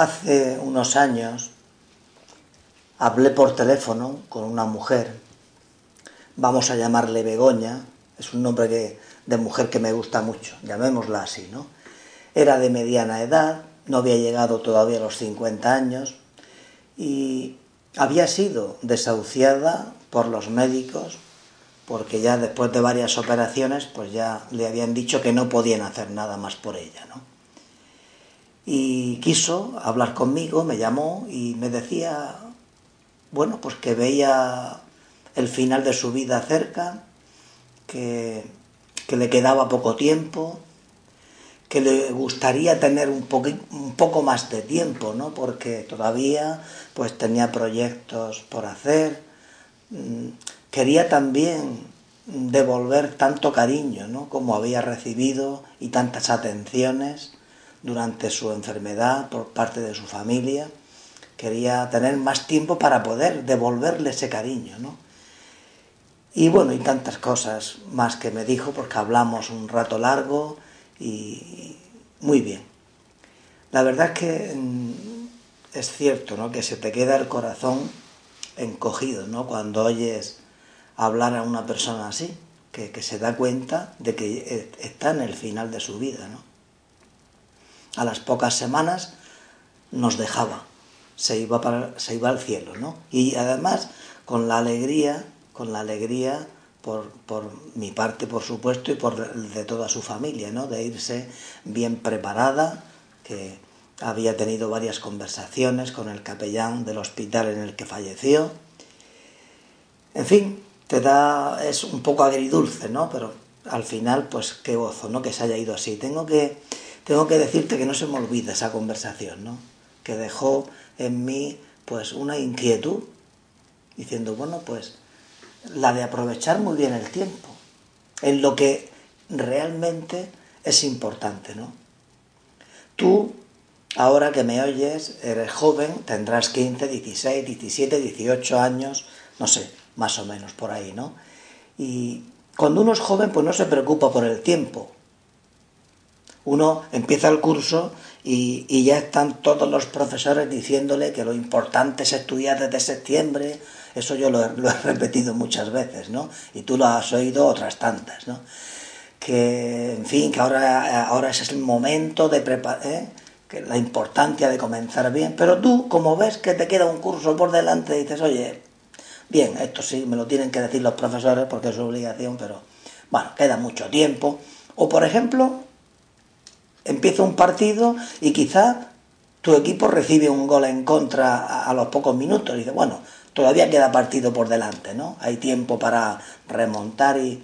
Hace unos años hablé por teléfono con una mujer, vamos a llamarle Begoña, es un nombre de mujer que me gusta mucho, llamémosla así, ¿no? Era de mediana edad, no había llegado todavía a los 50 años y había sido desahuciada por los médicos porque ya después de varias operaciones pues ya le habían dicho que no podían hacer nada más por ella, ¿no? Y quiso hablar conmigo, me llamó y me decía, bueno, pues que veía el final de su vida cerca, que, que le quedaba poco tiempo, que le gustaría tener un, un poco más de tiempo, ¿no? Porque todavía pues tenía proyectos por hacer, mm, quería también devolver tanto cariño ¿no? como había recibido y tantas atenciones durante su enfermedad por parte de su familia. Quería tener más tiempo para poder devolverle ese cariño. ¿no? Y bueno, y tantas cosas más que me dijo porque hablamos un rato largo y muy bien. La verdad es que mm, es cierto ¿no? que se te queda el corazón encogido ¿no? cuando oyes hablar a una persona así, que, se da cuenta de que está en el final de su vida. ¿no? A las pocas semanas nos dejaba, se iba, para, se iba al cielo, ¿no? Y además con la alegría, con la alegría por, por, mi parte, por supuesto, y por de toda su familia, ¿no? De irse bien preparada, que había tenido varias conversaciones con el capellán del hospital en el que falleció. En fin, te da, es un poco agridulce, ¿no? Pero al final, pues qué gozo, ¿no? Que se haya ido así. Tengo que, tengo que decirte que no se me olvida esa conversación, ¿no? Que dejó en mí, pues, una inquietud, diciendo, bueno, pues, la de aprovechar muy bien el tiempo, en lo que realmente es importante, ¿no? Tú, ahora que me oyes, eres joven, tendrás 15, 16, 17, 18 años, no sé, más o menos por ahí, ¿no? Y cuando uno es joven, pues no se preocupa por el tiempo. Uno empieza el curso y, ya están todos los profesores diciéndole que lo importante es estudiar desde septiembre. Eso yo lo, he repetido muchas veces, ¿no? Y tú lo has oído otras tantas, ¿no? Que, en fin, que ahora, ahora es el momento de preparar, ¿eh? que la importancia de comenzar bien. Pero tú, como ves que te queda un curso por delante, dices, oye, Bien, esto sí, me lo tienen que decir los profesores porque es su obligación, pero bueno, queda mucho tiempo. O por ejemplo, empieza un partido y quizá tu equipo recibe un gol en contra a, los pocos minutos y dice, bueno, todavía queda partido por delante, ¿no? Hay tiempo para remontar y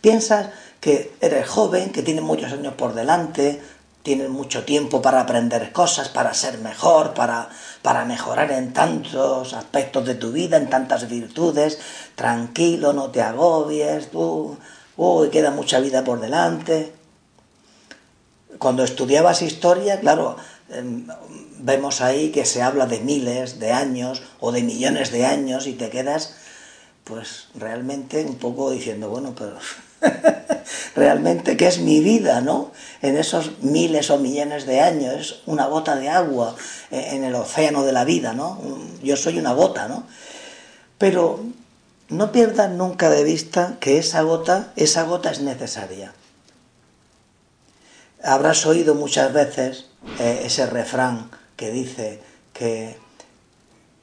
piensas que eres joven, que tienes muchos años por delante, tienes mucho tiempo para aprender cosas, para ser mejor, para, para mejorar en tantos aspectos de tu vida, en tantas virtudes. Tranquilo, no te agobies, tú, uy, queda mucha vida por delante. Cuando estudiabas historia, claro, em, vemos ahí que se habla de miles de años o de millones de años y te quedas pues realmente un poco diciendo, bueno, pero realmente qué es mi vida, ¿no? En esos miles o millones de años, es una gota de agua en el océano de la vida, ¿no? Yo soy una gota, ¿no? Pero no pierdas nunca de vista que esa gota, esa gota es necesaria. Habrás oído muchas veces eh, ese refrán que dice que,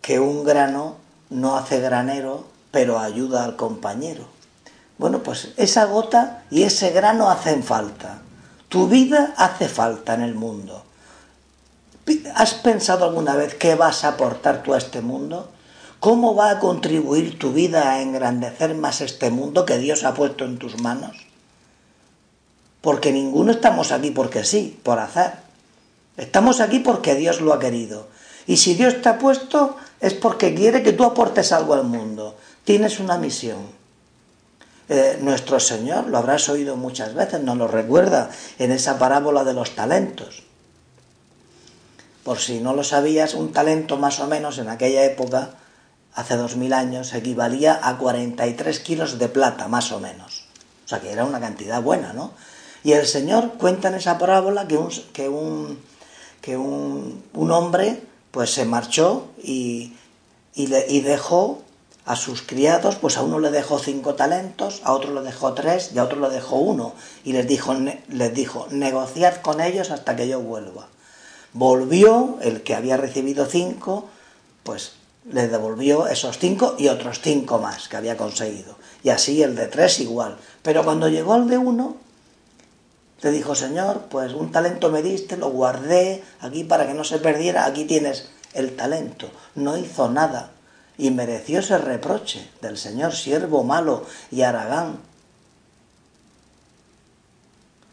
que un grano no hace granero, pero ayuda al compañero. Bueno, pues esa gota y ese grano hacen falta. Tu vida hace falta en el mundo. ¿Has pensado alguna vez qué vas a aportar tú a este mundo? ¿Cómo va a contribuir tu vida a engrandecer más este mundo que Dios ha puesto en tus manos? Porque ninguno estamos aquí porque sí, por hacer. Estamos aquí porque Dios lo ha querido. Y si Dios te ha puesto es porque quiere que tú aportes algo al mundo. Tienes una misión. Eh, nuestro Señor, lo habrás oído muchas veces, nos lo recuerda en esa parábola de los talentos. Por si no lo sabías, un talento más o menos en aquella época, hace dos mil años, equivalía a 43 kilos de plata, más o menos. O sea que era una cantidad buena, ¿no? Y el Señor cuenta en esa parábola que un, que un, que un, hombre pues se marchó y, y dejó a sus criados, pues a uno le dejó cinco talentos, a otro le dejó tres y a otro le dejó uno. Y les dijo, les dijo, negociad con ellos hasta que yo vuelva. Volvió el que había recibido cinco, pues le devolvió esos cinco y otros cinco más que había conseguido. Y así el de tres igual. Pero cuando llegó el de uno, le dijo, Señor, pues un talento me diste, lo guardé aquí para que no se perdiera, aquí tienes el talento. No hizo nada y mereció ese reproche del Señor, siervo malo y aragán.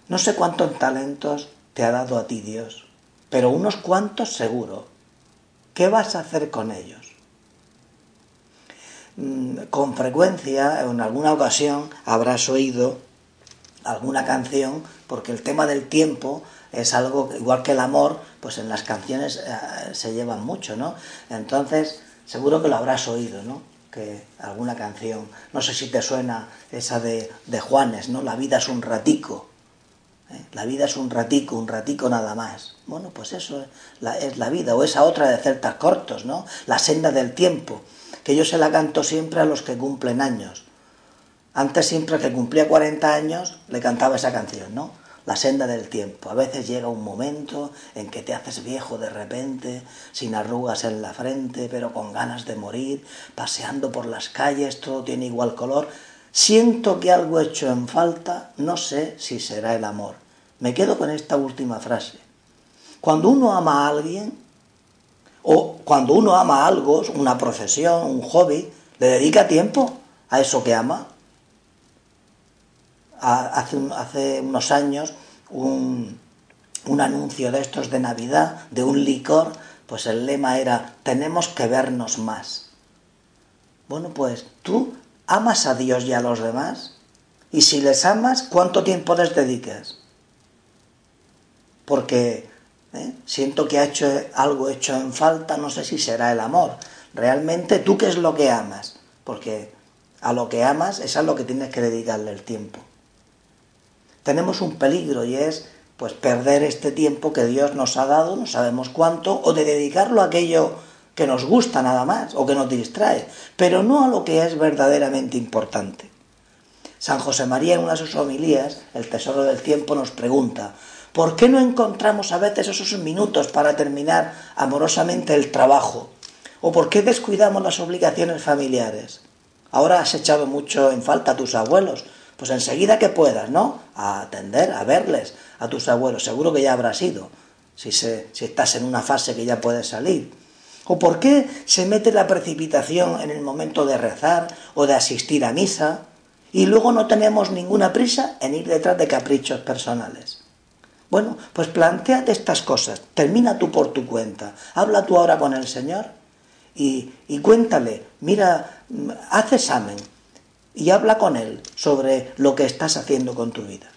No sé cuántos talentos te ha dado a ti Dios, pero unos cuantos seguro. ¿Qué vas a hacer con ellos? Mm, con frecuencia, en alguna ocasión, habrás oído alguna canción, porque el tema del tiempo es algo, igual que el amor, pues en las canciones eh, se llevan mucho, ¿no? Entonces, Seguro que lo habrás oído, ¿no? Que alguna canción, no sé si te suena esa de, de Juanes, ¿no? La vida es un ratico. ¿eh? La vida es un ratico, un ratico nada más. Bueno, pues eso es la, es la vida. O esa otra de Celtas Cortos, ¿no? La senda del tiempo, que yo se la canto siempre a los que cumplen años. Antes siempre que cumplía 40 años le cantaba esa canción, ¿no? la senda del tiempo. A veces llega un momento en que te haces viejo de repente, sin arrugas en la frente, pero con ganas de morir, paseando por las calles, todo tiene igual color. Siento que algo hecho en falta, no sé si será el amor. Me quedo con esta última frase. Cuando uno ama a alguien, o cuando uno ama algo, una profesión, un hobby, le dedica tiempo a eso que ama hace, hace unos años un, un anuncio de estos de Navidad, de un licor, pues el lema era, tenemos que vernos más. Bueno, pues tú amas a Dios y a los demás. Y si les amas, ¿cuánto tiempo les dedicas? Porque ¿eh? siento que ha hecho algo hecho en falta, no sé si será el amor. Realmente, ¿tú qué es lo que amas? Porque a lo que amas es a lo que tienes que dedicarle el tiempo tenemos un peligro y es pues perder este tiempo que Dios nos ha dado, no sabemos cuánto, o de dedicarlo a aquello que nos gusta nada más o que nos distrae, pero no a lo que es verdaderamente importante. San José María en una de sus homilías, El Tesoro del Tiempo, nos pregunta, ¿por qué no encontramos a veces esos minutos para terminar amorosamente el trabajo? ¿O por qué descuidamos las obligaciones familiares? Ahora has echado mucho en falta a tus abuelos, pues enseguida que puedas, ¿no? A atender, a verles a tus abuelos. Seguro que ya habrás ido, si, si estás en una fase que ya puedes salir. ¿O por qué se mete la precipitación en el momento de rezar o de asistir a misa y luego no tenemos ninguna prisa en ir detrás de caprichos personales? Bueno, pues planteate estas cosas, termina tú por tu cuenta, habla tú ahora con el Señor y, y cuéntale, mira, haz examen, y habla con él sobre lo que estás haciendo con tu vida.